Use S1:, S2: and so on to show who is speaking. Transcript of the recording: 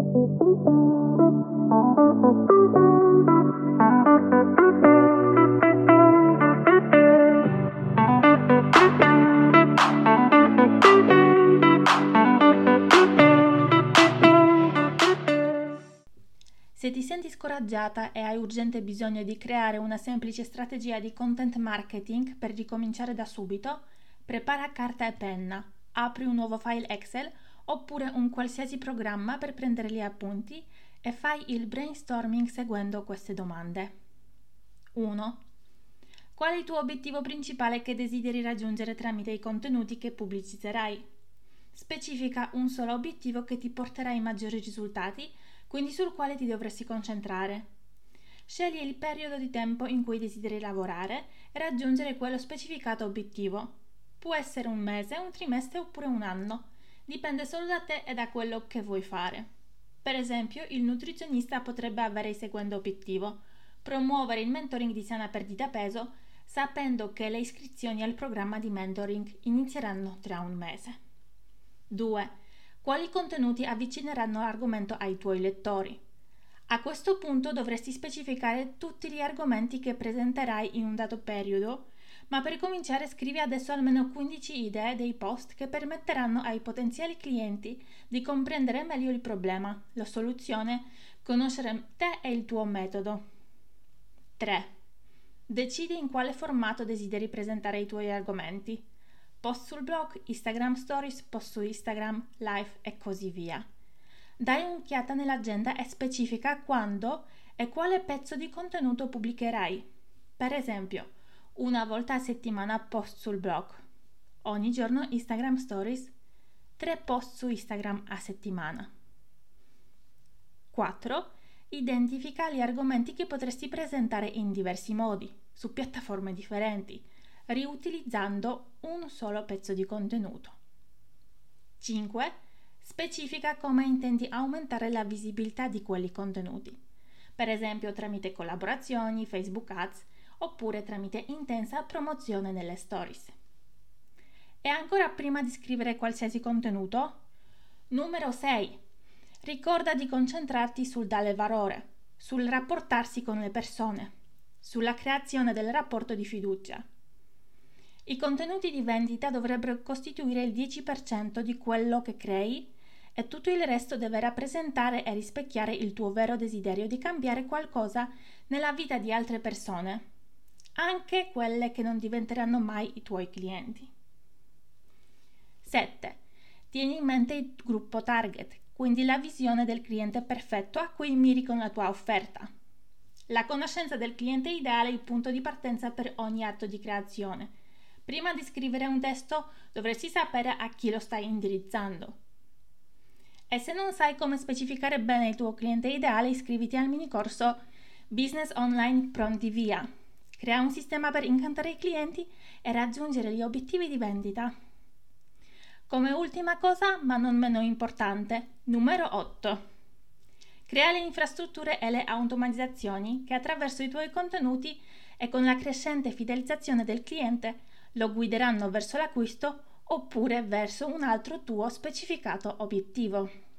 S1: Se ti senti scoraggiata e hai urgente bisogno di creare una semplice strategia di content marketing per ricominciare da subito, prepara carta e penna, apri un nuovo file Excel oppure un qualsiasi programma per prendere gli appunti e fai il brainstorming seguendo queste domande. 1. Qual è il tuo obiettivo principale che desideri raggiungere tramite i contenuti che pubblicizzerai? Specifica un solo obiettivo che ti porterà ai maggiori risultati quindi sul quale ti dovresti concentrare. Scegli il periodo di tempo in cui desideri lavorare e raggiungere quello specificato obiettivo. Può essere un mese, un trimestre oppure un anno. Dipende solo da te e da quello che vuoi fare. Per esempio, il nutrizionista potrebbe avere il seguente obiettivo: promuovere il mentoring di sana perdita peso, sapendo che le iscrizioni al programma di mentoring inizieranno tra un mese. 2 quali contenuti avvicineranno l'argomento ai tuoi lettori. A questo punto dovresti specificare tutti gli argomenti che presenterai in un dato periodo, ma per cominciare scrivi adesso almeno 15 idee dei post che permetteranno ai potenziali clienti di comprendere meglio il problema, la soluzione, conoscere te e il tuo metodo. 3. Decidi in quale formato desideri presentare i tuoi argomenti post sul blog, Instagram Stories, post su Instagram, live e così via. Dai un'occhiata nell'agenda e specifica quando e quale pezzo di contenuto pubblicherai. Per esempio, una volta a settimana post sul blog, ogni giorno Instagram Stories, tre post su Instagram a settimana. 4. Identifica gli argomenti che potresti presentare in diversi modi, su piattaforme differenti riutilizzando un solo pezzo di contenuto. 5. Specifica come intendi aumentare la visibilità di quelli contenuti, per esempio tramite collaborazioni, Facebook Ads oppure tramite intensa promozione nelle stories. E ancora prima di scrivere qualsiasi contenuto? Numero 6. Ricorda di concentrarti sul dare valore, sul rapportarsi con le persone, sulla creazione del rapporto di fiducia. I contenuti di vendita dovrebbero costituire il 10% di quello che crei e tutto il resto deve rappresentare e rispecchiare il tuo vero desiderio di cambiare qualcosa nella vita di altre persone, anche quelle che non diventeranno mai i tuoi clienti. 7. Tieni in mente il gruppo target, quindi la visione del cliente perfetto a cui miri con la tua offerta. La conoscenza del cliente ideale è il punto di partenza per ogni atto di creazione Prima di scrivere un testo dovresti sapere a chi lo stai indirizzando. E se non sai come specificare bene il tuo cliente ideale, iscriviti al mini corso Business Online Pronti Via. Crea un sistema per incantare i clienti e raggiungere gli obiettivi di vendita. Come ultima cosa, ma non meno importante, numero 8. Crea le infrastrutture e le automatizzazioni che attraverso i tuoi contenuti e con la crescente fidelizzazione del cliente lo guideranno verso l'acquisto oppure verso un altro tuo specificato obiettivo.